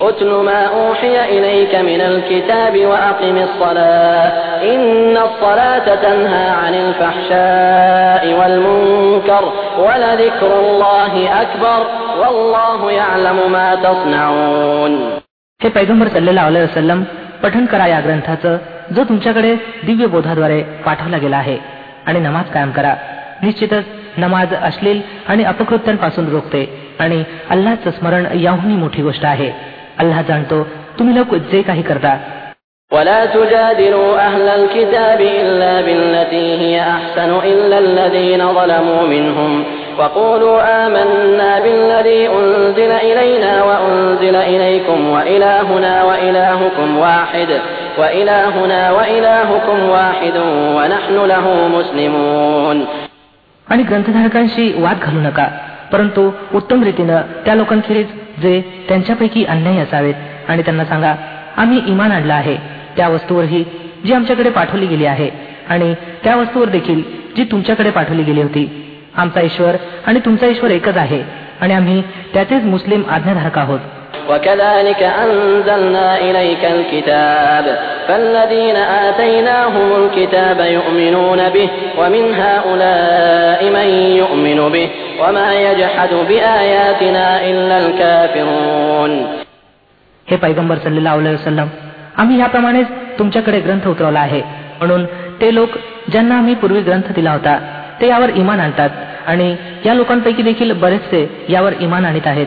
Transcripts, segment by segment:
اتل ما أوحي إليك من الكتاب وأقم الصلاة إن الصلاة تنهى عن الفحشاء والمنكر ولذكر الله أكبر والله يعلم ما تصنعون हे पैगंबर सल्लेला वसलम पठण करा या ग्रंथाचं जो तुमच्याकडे दिव्य बोधाद्वारे पाठवला गेला आहे आणि नमाज कायम करा निश्चितच नमाज अश्लील आणि अपकृत्यांपासून रोखते आणि अल्लाचं स्मरण याहूनही मोठी गोष्ट आहे अल्लाह जाणतो तुम्ही लोक जे काही करता ولا تجادلوا أهل الكتاب إلا بالتي هي أحسن إلا الذين ظلموا منهم وقولوا آمنا بالذي أنزل إلينا وأنزل إليكم وإلهنا وإلهكم واحد وإلهنا وإلهكم واحد ونحن له مسلمون आणि ग्रंथधारकांशी वाद घालू नका परंतु उत्तम रीतीनं त्या लोकांखेरीज जे त्यांच्यापैकी अन्यायी असावेत आणि त्यांना सांगा आम्ही इमान आणलं आहे. त्या वस्तूवरही जी आमच्याकडे पाठवली गेली आहे आणि त्या वस्तूवर देखील जी तुमच्याकडे पाठवली गेली होती. आमचा ईश्वर आणि तुमचा ईश्वर एकच आहे आणि आम्ही त्याचेच मुस्लिम आज्ञाधारक आहोत. وكذلك أنزلنا إليك الكتاب فالذين آتيناهم الكتاب يؤمنون به ومن هؤلاء من يؤمن به وما يجحد بآياتنا إلا الكافرون हे पैगंबर सल्लेला वसलम आम्ही याप्रमाणेच तुमच्याकडे ग्रंथ उतरवला आहे म्हणून ते लोक ज्यांना आम्ही पूर्वी ग्रंथ दिला होता ते यावर इमान आणतात आणि या लोकांपैकी देखील बरेचसे यावर इमान आणत आहेत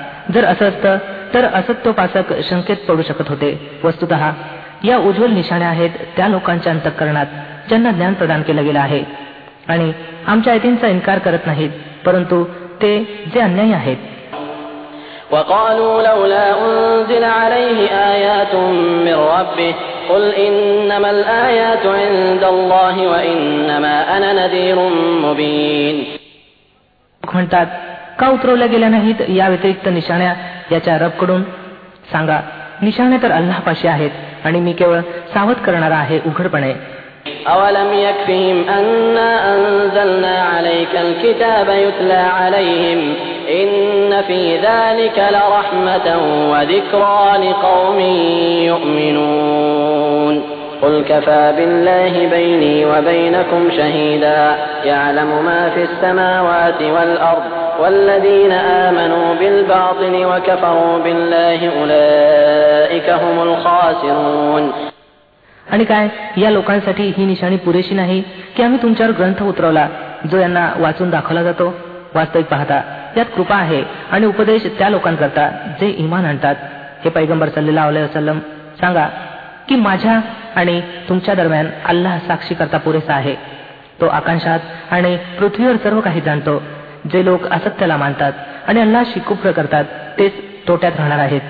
जर असं असतं तर असत्योपासक शंकेत पडू शकत होते वस्तुत या उज्ज्वल निशाण्या आहेत त्या लोकांच्या अंतकरणात ज्यांना ज्ञान प्रदान केलं गेलं आहे आणि आमच्या आयतींचा इन्कार करत नाहीत परंतु ते जे अन्यायी आहेत وقالوا لولا أنزل عليه آيات من ربه قل إنما الآيات عند الله وإنما أنا نذير مبين म्हणतात का उतरवल्या गेल्या नाहीत या व्यतिरिक्त निशाण्या याच्या रबकडून सांगा निशाण्या तर अल्लापाशी आहेत आणि मी केवळ सावध करणारा आहे उघडपणे أولم يكفهم أنا أنزلنا عليك الكتاب يتلى عليهم إن في ذلك لرحمة وذكرى لقوم يؤمنون قل كفى بالله بيني وبينكم شهيدا يعلم ما في السماوات والأرض والذين آمنوا بالباطل وكفروا بالله أولئك هم الخاسرون आणि काय या लोकांसाठी ही निशाणी पुरेशी नाही की आम्ही तुमच्यावर ग्रंथ उतरवला जो यांना वाचून दाखवला जातो वास्तविक पाहता यात कृपा आहे आणि उपदेश त्या लोकांकरता जे इमान आणतात हे पैगंबर सल्लेला वसलम सांगा की माझ्या आणि तुमच्या दरम्यान अल्लाह साक्षी करता पुरेसा आहे तो आकांक्षात आणि पृथ्वीवर सर्व काही जाणतो जे लोक असत्याला मानतात आणि अल्लाह कुप्र करतात तेच तोट्यात राहणार आहेत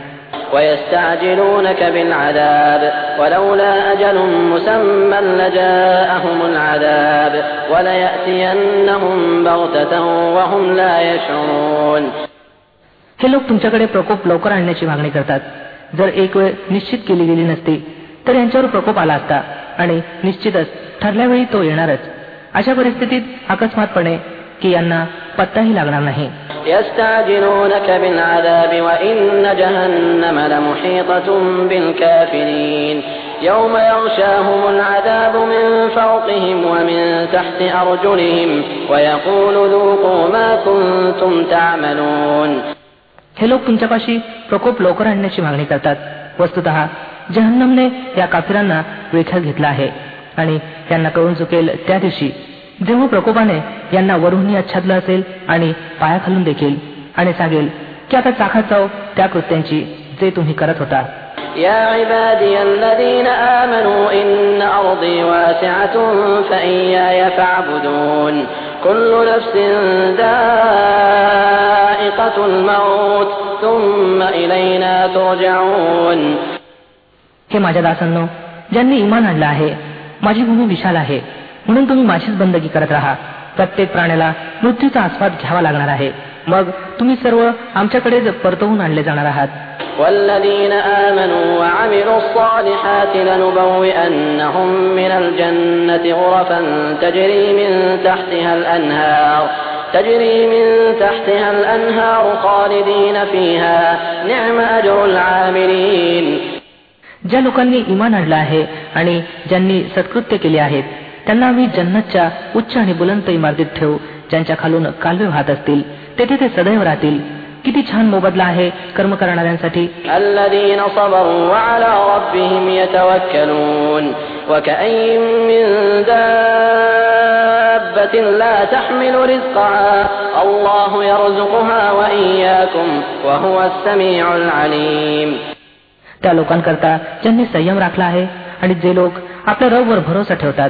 ويستعجلونك بالعذاب ولولا أجل مسمى لجاءهم العذاب وليأتينهم بغتة وهم لا يشعرون हे लोक तुमच्याकडे प्रकोप लवकर आणण्याची मागणी करतात जर एक वेळ निश्चित केली गेली नसती तर यांच्यावर प्रकोप आला असता आणि निश्चितच ठरल्या वेळी तो येणारच अशा परिस्थितीत अकस्मातपणे की यांना पत्ताही लागणार नाही يستعجلونك بالعذاب وإن جهنم لمحيطة بالكافرين يوم يغشاهم العذاب من فوقهم ومن تحت أرجلهم ويقول ذوقوا ما كنتم تعملون हे लोक तुमच्यापाशी प्रकोप लवकर आणण्याची मागणी करतात वस्तुत जहन्नमने या काफिरांना वेख्यात घेतला आहे आणि यांना कळून चुकेल त्या दिवशी जेव्हा प्रकोपाने यांना वरूनही आच्छादलं असेल आणि पायाखालून देखील आणि सांगेल की आता चाखा चाव त्या कृत्यांची जे तुम्ही करत होता يا عبادي الذين آمنوا إن أرضي واسعة فإياي فاعبدون كل نفس ذائقة الموت ثم إلينا ترجعون हे माझ्या दासांनो ज्यांनी इमान आणलं आहे माझी भूमी विशाल आहे म्हणून तुम्ही माझीच बंदगी करत राहा. प्रत्येक प्राण्याला मृत्यूचा आस्वाद घ्यावा लागणार आहे. मग तुम्ही सर्व आमच्याकडे परतवून आणले जाणार आहात. ज्या लोकांनी इमान आणलं आहे आणि ज्यांनी सत्कृत्य केले आहेत त्यांना आम्ही जन्नतच्या उच्च आणि बुलंत इमारतीत ठेवू ज्यांच्या खालून कालवे वाहत असतील. तेथे ते सदैव राहतील. किती छान मोबदला आहे कर्म करणाऱ्यांसाठी. त्या लोकांकरता ज्यांनी संयम राखला आहे आणि जे लोक आपल्या रबवर भरोसा ठेवतात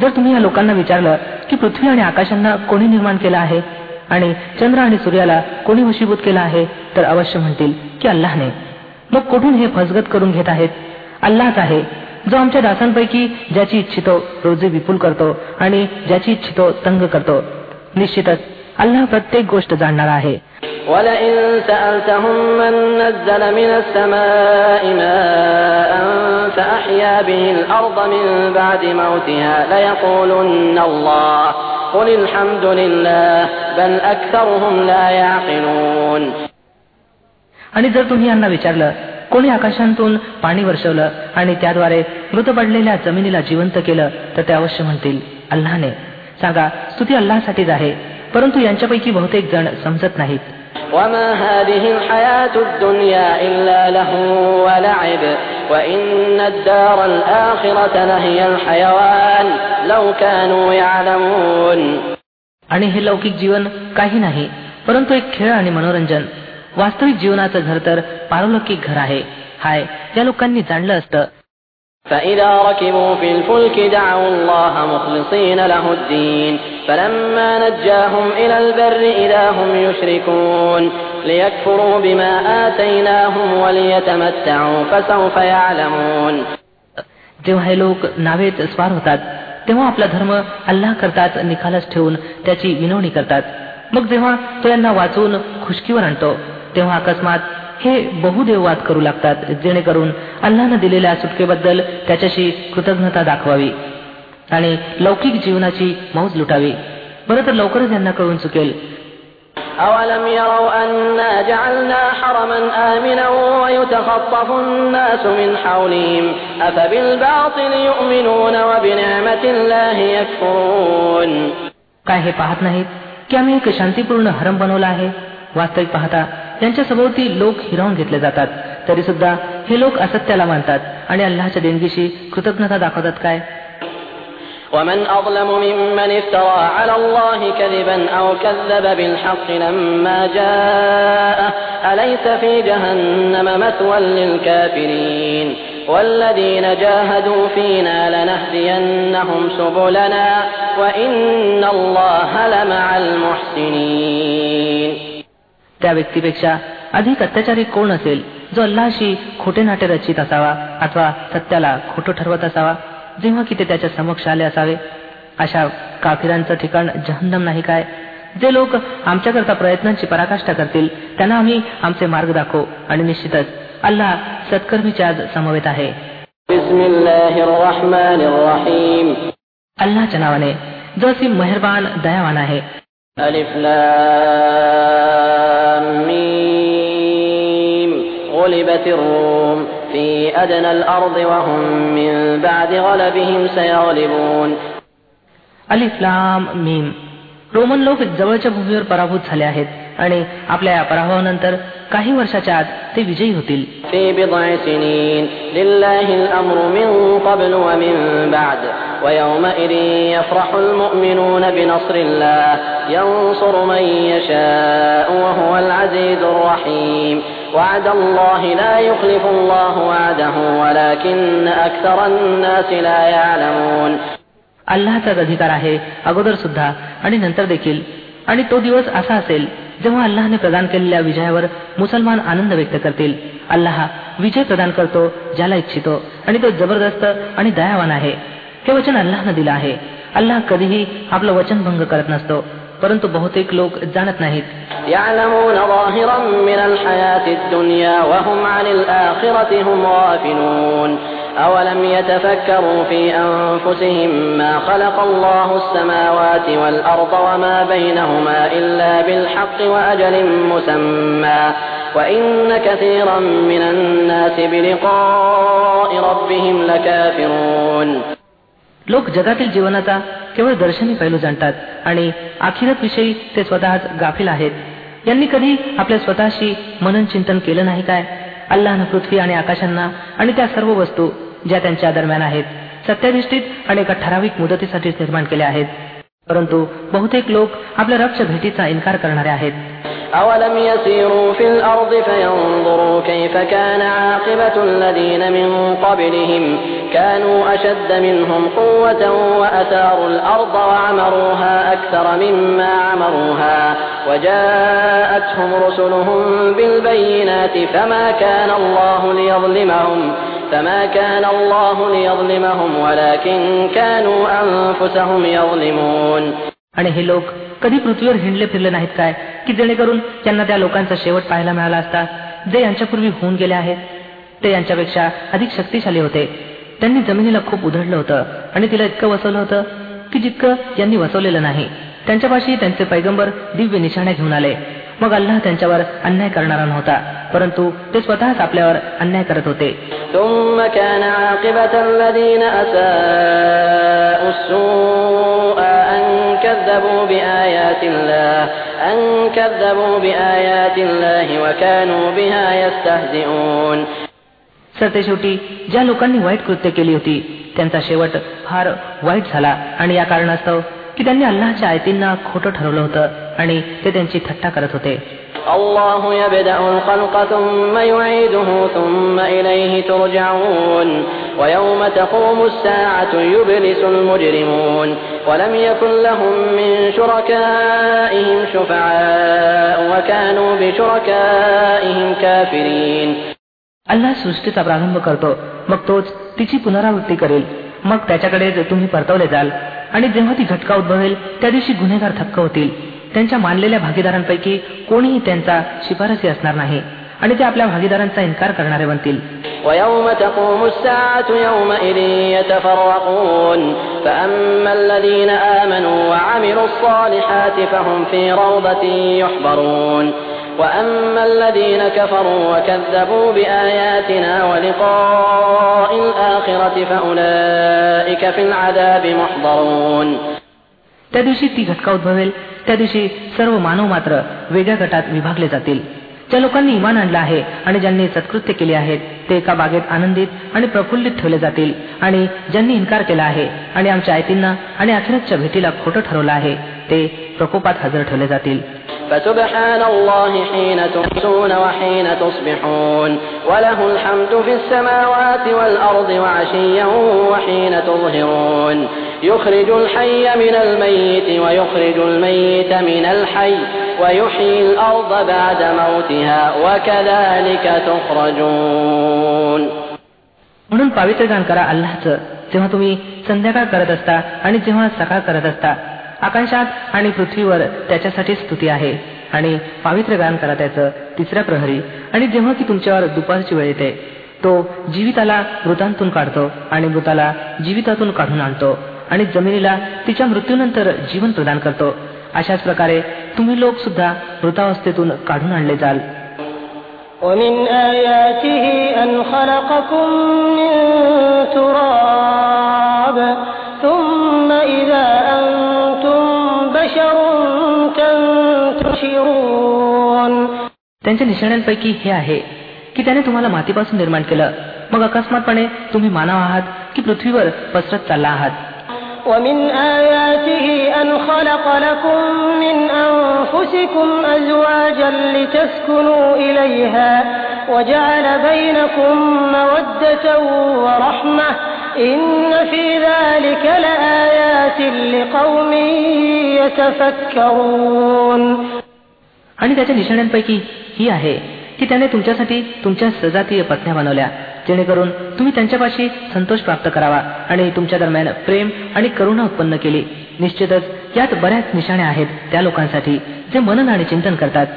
जर तुम्ही या लोकांना विचारलं की पृथ्वी आणि आकाशांना कोणी निर्माण केलं आहे आणि चंद्र आणि सूर्याला कोणी वशीभूत केलं आहे तर अवश्य म्हणतील की अल्लाहने. मग कुठून हे फसगत करून घेत आहेत? अल्लाच आहे जो आमच्या दासांपैकी ज्याची इच्छितो रोजे विपुल करतो आणि ज्याची इच्छितो तंग करतो. निश्चितच अल्लाह प्रत्येक गोष्ट जाणणार आहे. आणि जर तुम्ही यांना विचारलं कोणी आकाशांतून पाणी वर्षवलं आणि त्याद्वारे मृत पडलेल्या जमिनीला जिवंत केलं तर ते अवश्य म्हणतील अल्लाने सांगा स्तुती अल्लासाठीच आहे. परंतु यांच्यापैकी बहुतेक जण समजत नाहीत. आणि हे लौकिक जीवन काही नाही परंतु एक खेळ आणि मनोरंजन. वास्तविक जीवनाचं घर तर पारलौकिक घर आहे. हाय या लोकांनी जाणलं असतं. فإذا ركبوا في الفلك دعوا الله مخلصين له الدين فلما نجاهم إلى البر إذا هم يشركون ليكفروا بما آتيناهم وليتمتعوا فسوف يعلمون जेव्हा हे लोक नावेत स्वार होतात तेव्हा आपला धर्म अल्लाह करतात निखालस ठेवून त्याची विनवणी करतात मग जेव्हा तो यांना वाचवून खुशकीवर आणतो तेव्हा अकस्मात हे बहुदेववाद करू लागतात जेणेकरून अल्लानं दिलेल्या सुटकेबद्दल त्याच्याशी कृतज्ञता दाखवावी आणि लौकिक जीवनाची मौज लुटावी बरं तर लवकरच यांना कळून चुकेल أولم يروا أنا جعلنا حرما آمنا ويتخطف الناس من حولهم أفبالباطل يؤمنون وبنعمة الله يكفرون काय हे पाहत नाहीत की आम्ही एक शांतीपूर्ण हरम बनवला आहे वास्तविक पाहता त्यांच्या सभोवती लोक हिरावून घेतले जातात तरी सुद्धा हे लोक असत्याला मानतात आणि अल्लाच्या देणगीशी कृतज्ञता दाखवतात काय ومن أظلم ممن افترى على الله كذبا أو كذب بالحق لما جاءه أليس في جهنم مثوى للكافرين والذين جاهدوا فينا لنهدينهم سبلنا وإن الله لمع المحسنين त्या व्यक्तीपेक्षा अधिक अत्याचारी कोण असेल जो अल्लाशी खोटे नाटे रचित असावा अथवा सत्याला खोटं ठरवत असावा जेव्हा की ते त्याच्या समक्ष आले असावे? अशा काफिरांचं ठिकाण जहन्नम नाही काय? जे लोक आमच्याकरता प्रयत्नांची पराकाष्ठा करतील त्यांना आम्ही आमचे मार्ग दाखवू आणि निश्चितच अल्लाह सत्कर्मीच्या समवेत आहे. अल्लाच्या नावाने जो असीम मेहरबान दयावान आहे. غلبت الروم في أدنى الأرض وهم من بعد غلبهم سيغلبون अलिफ्लाम मीम रोमन लोक जवळच्या भूमीवर पराभूत झाले आहेत आणि आपल्या या पराभवानंतर काही वर्षाच्या आत ते विजयी होतील في بضع سنين لله الأمر من قبل ومن بعد ويومئذ يفرح المؤمنون بنصر الله ينصر من يشاء وهو العزيز الرحيم وعد الله لا يخلف الله وعده ولكن أكثر الناس لا يعلمون अल्लाचाच अधिकार आहे अगोदर सुद्धा आणि नंतर देखील आणि तो दिवस असा असेल जेव्हा अल्लाहने प्रदान केलेल्या विजयावर मुसलमान आनंद व्यक्त करतील अल्लाह विजय प्रदान करतो ज्याला इच्छितो आणि तो जबरदस्त आणि दयावान आहे हे वचन अल्लाहनं दिलं आहे अल्लाह कधीही आपलं वचन भंग करत नसतो परंतु बहुतेक लोक जाणत नाहीत يعلمون ظاهرا من الحياة الدنيا وهم عن الآخرة هم غافلون أولم يتفكروا في أنفسهم ما خلق الله السماوات والأرض وما بينهما إلا بالحق وأجل مسمى وإن كثيرا من الناس بلقاء ربهم لكافرون लोक जगातील जीवनाचा केवळ दर्शनी पैलू जाणतात आणि आखिरत विषयी ते स्वतःच गाफील आहेत. यांनी कधी आपल्या स्वतःशी मनन चिंतन केलं नाही काय? अल्लानं पृथ्वी आणि आकाशांना आणि त्या सर्व वस्तू ज्या त्यांच्या दरम्यान आहेत सत्याधिष्ठित आणि एका ठराविक मुदतीसाठी निर्माण केल्या आहेत. परंतु बहुतेक लोक आपल्या रक्ष भेटीचा इन्कार करणारे आहेत. أولم يسيروا في الأرض فينظروا كيف كان عاقبة الذين من قبلهم كانوا أشد منهم قوة وأثاروا الأرض وعمروها أكثر مما عمروها وجاءتهم رسلهم بالبينات فما كان الله ليظلمهم فما كان الله ليظلمهم ولكن كانوا أنفسهم يظلمون आणि हे लोक कधी पृथ्वीवर हिंडले फिरले नाहीत काय की जेणेकरून त्यांना त्या लोकांचा शेवट पाहायला मिळाला असता जे यांच्यापूर्वी होऊन गेले आहेत ते यांच्यापेक्षा अधिक शक्तिशाली होते त्यांनी जमिनीला खूप उधळलं होतं आणि तिला इतकं वसवलं होतं की जितकं यांनी वसवलेलं नाही त्यांच्यापाशी त्यांचे पैगंबर दिव्य निशाण्या घेऊन आले मग अल्लाह त्यांच्यावर अन्याय करणारा नव्हता परंतु ते स्वतःच आपल्यावर अन्याय करत होते ثم كان عاقبة الذين أساءوا السوء أن كذبوا بآيات الله أن كذبوا بآيات الله وكانوا بها يستهزئون सरते शेवटी ज्या लोकांनी वाईट कृत्य केली होती त्यांचा शेवट फार वाईट झाला आणि या कारणास्तव की त्यांनी अल्लाहच्या आयतींना खोटं ठरवलं होतं आणि ते त्यांची थट्टा करत होते الله يبدأ الخلق ثم يعيده ثم إليه ترجعون ويوم تقوم الساعة يبلس المجرمون ولم يكن لهم من شركائهم شفعاء وكانوا بشركائهم كافرين अल्लाह सृष्टीचा प्रारंभ करतो मग तोच तिची पुनरावृत्ती करेल मग त्याच्याकडे तुम्ही परतवले जाल आणि जेव्हा ती घटका उद्भवेल त्या दिवशी गुन्हेगार थक्क होतील त्यांच्या मानलेल्या भागीदारांपैकी कोणीही त्यांचा शिफारसी असणार नाही आणि ते आपल्या भागीदारांचा इन्कार करणारे बनतील ويوم تقوم الساعة يومئذ يتفرقون فأما الذين آمنوا وعملوا الصالحات فهم في روضة يحبرون وأما الذين كفروا وكذبوا بآياتنا ولقاء الآخرة فأولئك في العذاب محضرون त्या दिवशी ती घटका उद्भवेल त्या दिवशी सर्व मानव मात्र वेगळ्या गटात विभागले जातील. ज्या लोकांनी इमान आणलं आहे आणि ज्यांनी सत्कृत्य केले आहेत ते एका बागेत आनंदित आणि प्रफुल्लित ठेवले जातील आणि ज्यांनी इन्कार केला आहे आणि आमच्या आयतींना आणि अखेरच्या भेटीला खोटं ठरवलं आहे ते प्रकोपात हजर ठेवले जातील فسبحان الله حين تمسون وحين تصبحون وله الحمد في السماوات والأرض وعشيا وحين تظهرون يخرج الحي من الميت ويخرج الميت من الحي ويحيي الأرض بعد موتها وكذلك تخرجون म्हणून पावित्र गान करा अल्लाहचं जेव्हा तुम्ही संध्याकाळ करत असता आणि जेव्हा सकाळ करत असता आकाशात आणि पृथ्वीवर त्याच्यासाठी स्तुती आहे आणि पावित्र गान करा त्याचं तिसऱ्या प्रहरी आणि जेव्हा की तुमच्यावर दुपारची वेळ येते तो जीविताला मृतांतून काढतो आणि मृताला जीवितातून काढून आणतो आणि जमिनीला तिच्या मृत्यूनंतर जीवन प्रदान करतो अशाच प्रकारे तुम्ही लोक सुद्धा मृतावस्थेतून काढून आणले जाल ومن آياته أن خلقكم من تراب त्यांच्या निशाण्यांपैकी हे आहे की त्याने तुम्हाला मातीपासून निर्माण केलं मग अकस्मातपणे तुम्ही मानव आहात की पृथ्वीवर पसरत चालला आहात ومن آياته أن خلق لكم من أنفسكم أزواجا لتسكنوا إليها وجعل بينكم مودة ورحمة إن في ذلك لآيات لقوم يتفكرون आणि त्याच्या निशाण्यांपैकी ही आहे की त्याने तुमच्यासाठी तुमच्या सजातीय पत्न्या बनवल्या जेणेकरून तुम्ही त्यांच्यापाशी संतोष प्राप्त करावा आणि तुमच्या दरम्यान प्रेम आणि करुणा उत्पन्न केली निश्चितच यात बऱ्याच निशाण्या आहेत त्या लोकांसाठी जे मनन आणि चिंतन करतात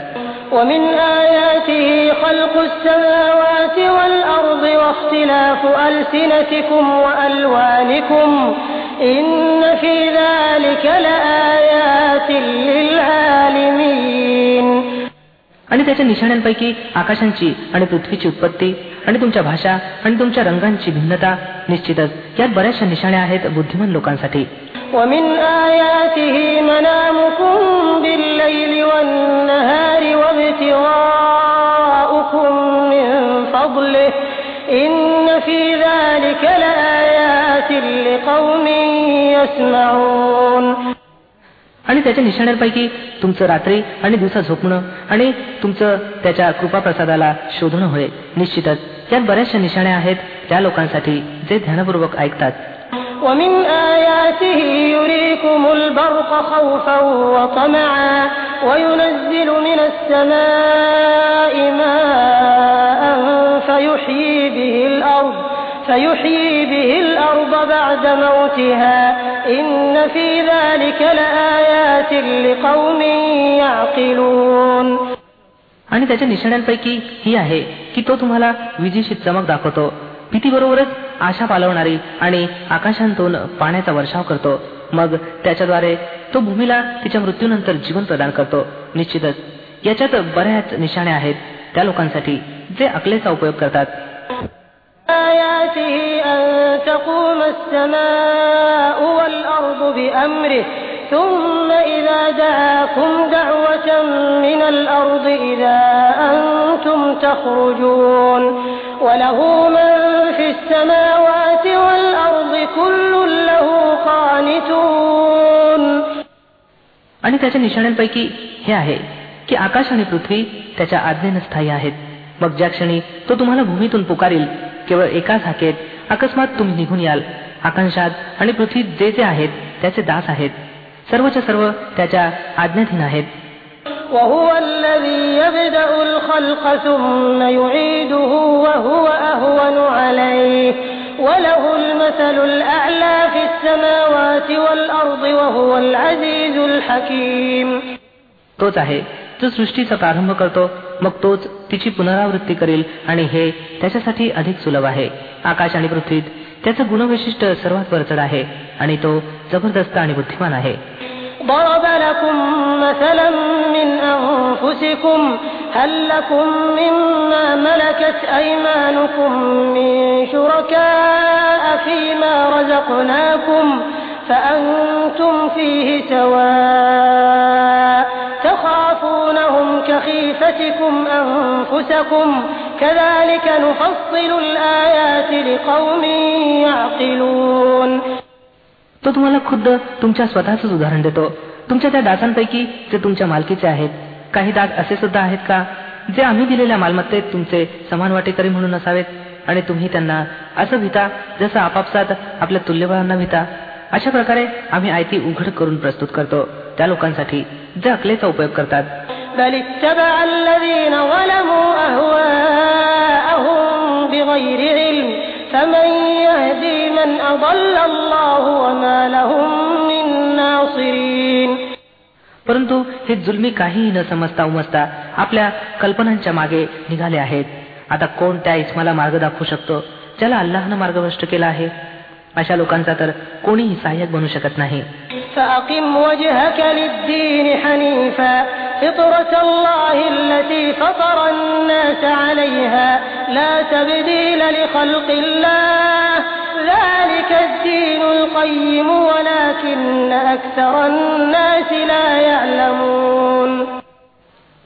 ومن آياته خلق السماوات والأرض واختلاف ألسنتكم وألوانكم إن في ذلك لآيات للعالمين आणि त्याच्या निशाण्यांपैकी आकाशांची आणि पृथ्वीची उत्पत्ती आणि तुमच्या भाषा आणि तुमच्या रंगांची भिन्नता निश्चितच यात बऱ्याचशा निशाण्या आहेत बुद्धिमान लोकांसाठी ومن آياته منامكم بالليل والنهار وابتغاؤكم من فضله إن في ذلك لآيات لقوم يسمعون आणि त्याच्या निशाण्यांपैकी तुमचं रात्री आणि दिवसा झोपणं आणि तुमचं त्याच्या कृपाप्रसादाला शोधणं होय निश्चितच यात बऱ्याचशा निशाण्या आहेत त्या लोकांसाठी जे ध्यानपूर्वक ऐकतात ومن آياته يريكم البرق خوفا وطمعا وينزل من السماء ماء فيحيي به الأرض فيحيي به الأرض بعد موتها إن في ذلك لآيات لقوم يعقلون आणि त्याच्या निशाण्यांपैकी ही आहे की तो तुम्हाला विजेशी चमक दाखवतो भीतीबरोबरच आशा पालवणारी आणि आकाशांतून पाण्याचा वर्षाव करतो मग त्याच्याद्वारे तो भूमीला तिच्या मृत्यूनंतर जीवन प्रदान करतो निश्चितच याच्यात बऱ्याच निशाण्या आहेत त्या लोकांसाठी जे अकलेचा उपयोग करतात آياته أن تقوم السماء والأرض بأمره ثم إذا دعاكم دعوة من الأرض إذا أنتم تخرجون وله من في السماوات والأرض كل له قانتون आणि त्याच्या निशाण्यांपैकी हे आहे की आकाश आणि पृथ्वी त्याच्या आज्ञेनं स्थायी आहेत मग ज्या क्षणी तो तुम्हाला भूमीतून पुकारील केवळ एका झाकेत अकस्मात तुम्ही निघून याल. आकांक्षात आणि पृथ्वीत जे जे आहेत त्याचे दास आहेत. सर्वच्या सर्व त्याच्या आज्ञाधीन आहेत. तोच आहे जो सृष्टीचा प्रारंभ करतो मग तोच तिची पुनरावृत्ती करेल आणि हे त्याच्यासाठी अधिक सुलभ आहे आकाश आणि पृथ्वीत त्याचं गुणवैशिष्ट्य सर्वात वरचढ आहे आणि तो जबरदस्त आणि बुद्धिमान आहे ضرب لكم مثلا من أنفسكم هل لكم مما ملكت أيمانكم من شركاء فيما رزقناكم فأنتم فيه سواء تخافونهم كخيفتكم أنفسكم كذلك نفصل الآيات لقوم يعقلون तो तुम्हाला खुद्द तुमच्या स्वतःच उदाहरण देतो तुमच्या त्या दासांपैकी जे तुमच्या मालकीचे आहेत काही दास असे सुद्धा आहेत का जे आम्ही दिलेल्या मालमत्तेत तुमचे समान वाटेकरी म्हणून असावेत आणि तुम्ही त्यांना असं भिता जसं आपापसात आपल्या तुल्यबळांना भिता अशा प्रकारे आम्ही आयती उघड करून प्रस्तुत करतो त्या लोकांसाठी जे अकलेचा उपयोग करतात بل اتبع الذين ظلموا أهواءهم بغير علم فمن يهدي من أضل الله وما لهم من ناصرين परंतु हे जुलमी काहीही न समजता उमजता आपल्या कल्पनांच्या मागे निघाले आहेत आता कोण त्या इस्माला मार्ग दाखवू शकतो ज्याला अल्लाहनं मार्गभ्रष्ट केला आहे अशा लोकांचा तर कोणीही सहाय्यक बनू शकत नाही فأقم وجهك للدين حنيفا فطرة الله التي فطر الناس عليها لا تبديل لخلق الله ذلك الدين القيم ولكن أكثر الناس لا يعلمون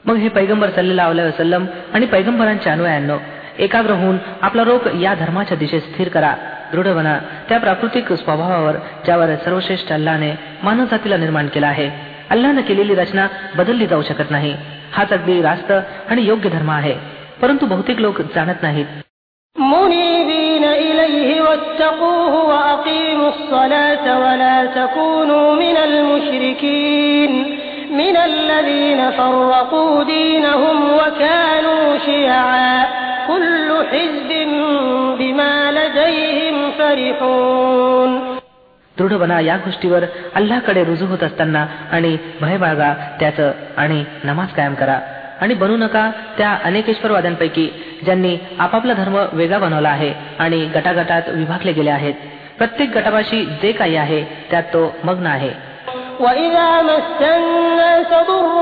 मग हे पैगंबर सल्लेला वसलम आणि पैगंबरांच्या अनुयायांनो एकाग्र होऊन आपला रोग या धर्माच्या दिशेत स्थिर करा दृढ बना त्या प्राकृतिक स्वभावावर ज्यावर सर्वश्रेष्ठ अल्लाने मानव जातीला निर्माण केला आहे अल्लानं केलेली रचना बदलली जाऊ शकत नाही. हाच अगदी रास्त आणि योग्य धर्म आहे. परंतु बहुतेक लोक जाणत नाहीत. منيبين إليه واتقوه وأقيموا الصلاة ولا تكونوا من المشركين من الذين فرقوا دينهم وكانوا شيعا كل حزب بما لديهم فرحون दृढ बना या गोष्टीवर अल्लाकडे रुजू होत असताना आणि भय बाळगा त्याचं आणि नमाज कायम करा आणि बनू नका त्या अनेकेश्वरवाद्यांपैकी ज्यांनी आपापला धर्म वेगळा बनवला आहे आणि गटागटात विभागले गेले आहेत प्रत्येक गटापाशी जे काही आहे त्यात तो मग्न आहे وإذا مس الناس ضر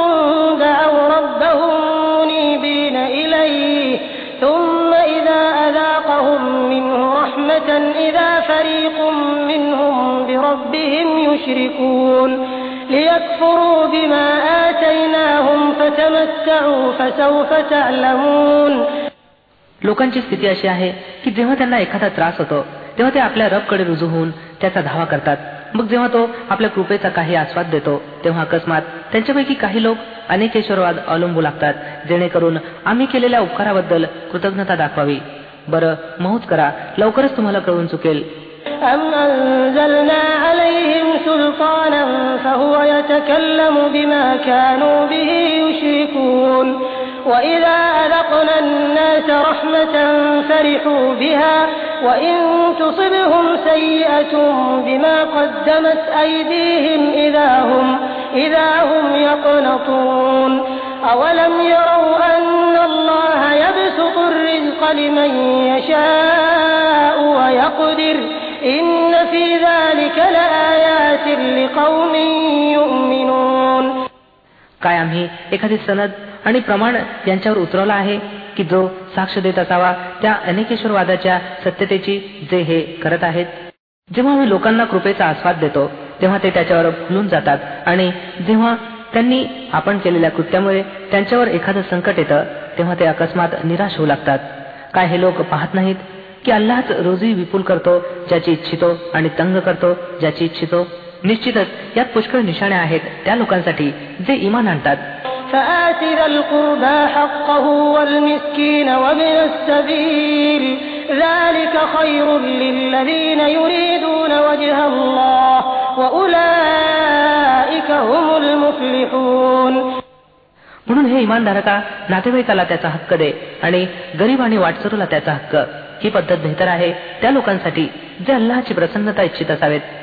دعوا ربهم منيبين إليه ثم إذا أذاقهم منه رحمة إذا فريق منهم بربهم يشركون ليكفروا بما آتيناهم فتمتعوا فسوف تعلمون लोकांची स्थिती अशी आहे की जेव्हा त्यांना एखादा त्रास होतो तेव्हा ते आपल्या रबकडे रुजू होऊन त्याचा धावा करतात मग जेव्हा तो आपल्या कृपेचा काही आस्वाद देतो तेव्हा अकस्मात त्यांच्यापैकी काही लोक अनेकेश्वरवाद अवलंबू लागतात जेणेकरून आम्ही केलेल्या उपकाराबद्दल कृतज्ञता दाखवावी. बरं मौज करा. लवकरच तुम्हाला कळून चुकेल. أم أنزلنا عليهم سلطانا فهو يتكلم بما كانوا به يشركون وإذا أذقنا الناس رحمة فرحوا بها وإن تصبهم سيئة بما قدمت أيديهم إذا هم, إذا هم يقنطون أولم يروا أن الله يبسط الرزق لمن يشاء ويقدر إن في ذلك لآيات لقوم يؤمنون काय आम्ही एखादी सनद आणि प्रमाण यांच्यावर उतरवला आहे की जो साक्ष देत असावा त्या अनेकेश्वरवादाच्या सत्यतेची जे हे करत आहेत. जेव्हा आम्ही लोकांना कृपेचा आस्वाद देतो तेव्हा ते त्याच्यावर फुलून जातात आणि जेव्हा त्यांनी आपण केलेल्या कृत्यामुळे त्यांच्यावर एखादं संकट येतं तेव्हा ते अकस्मात निराश होऊ लागतात. काय हे लोक पाहत नाहीत की अल्लाच रोजी विपुल करतो ज्याची इच्छितो आणि तंग करतो ज्याची इच्छितो? निश्चितच यात पुष्कळ निशाणे आहेत त्या लोकांसाठी जे इमान आणतात. فآت ذا القربى حقه والمسكين وابن السبيل ذلك خير للذين يريدون وجه الله وأولئك هم المفلحون म्हणून हे इमानधारका नातेवाईकाला त्याचा हक्क दे आणि गरीब आणि वाटसरूला त्याचा हक्क ही पद्धत बेहतर आहे त्या लोकांसाठी जे अल्लाची प्रसन्नता इच्छित असावेत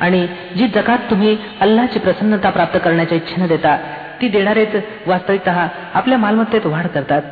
आणि जी जकात तुम्ही अल्लाची प्रसन्नता प्राप्त करण्याच्या इच्छेने देता ती देणारेच वास्तविकत आपल्या मालमत्तेत वाढ करतात.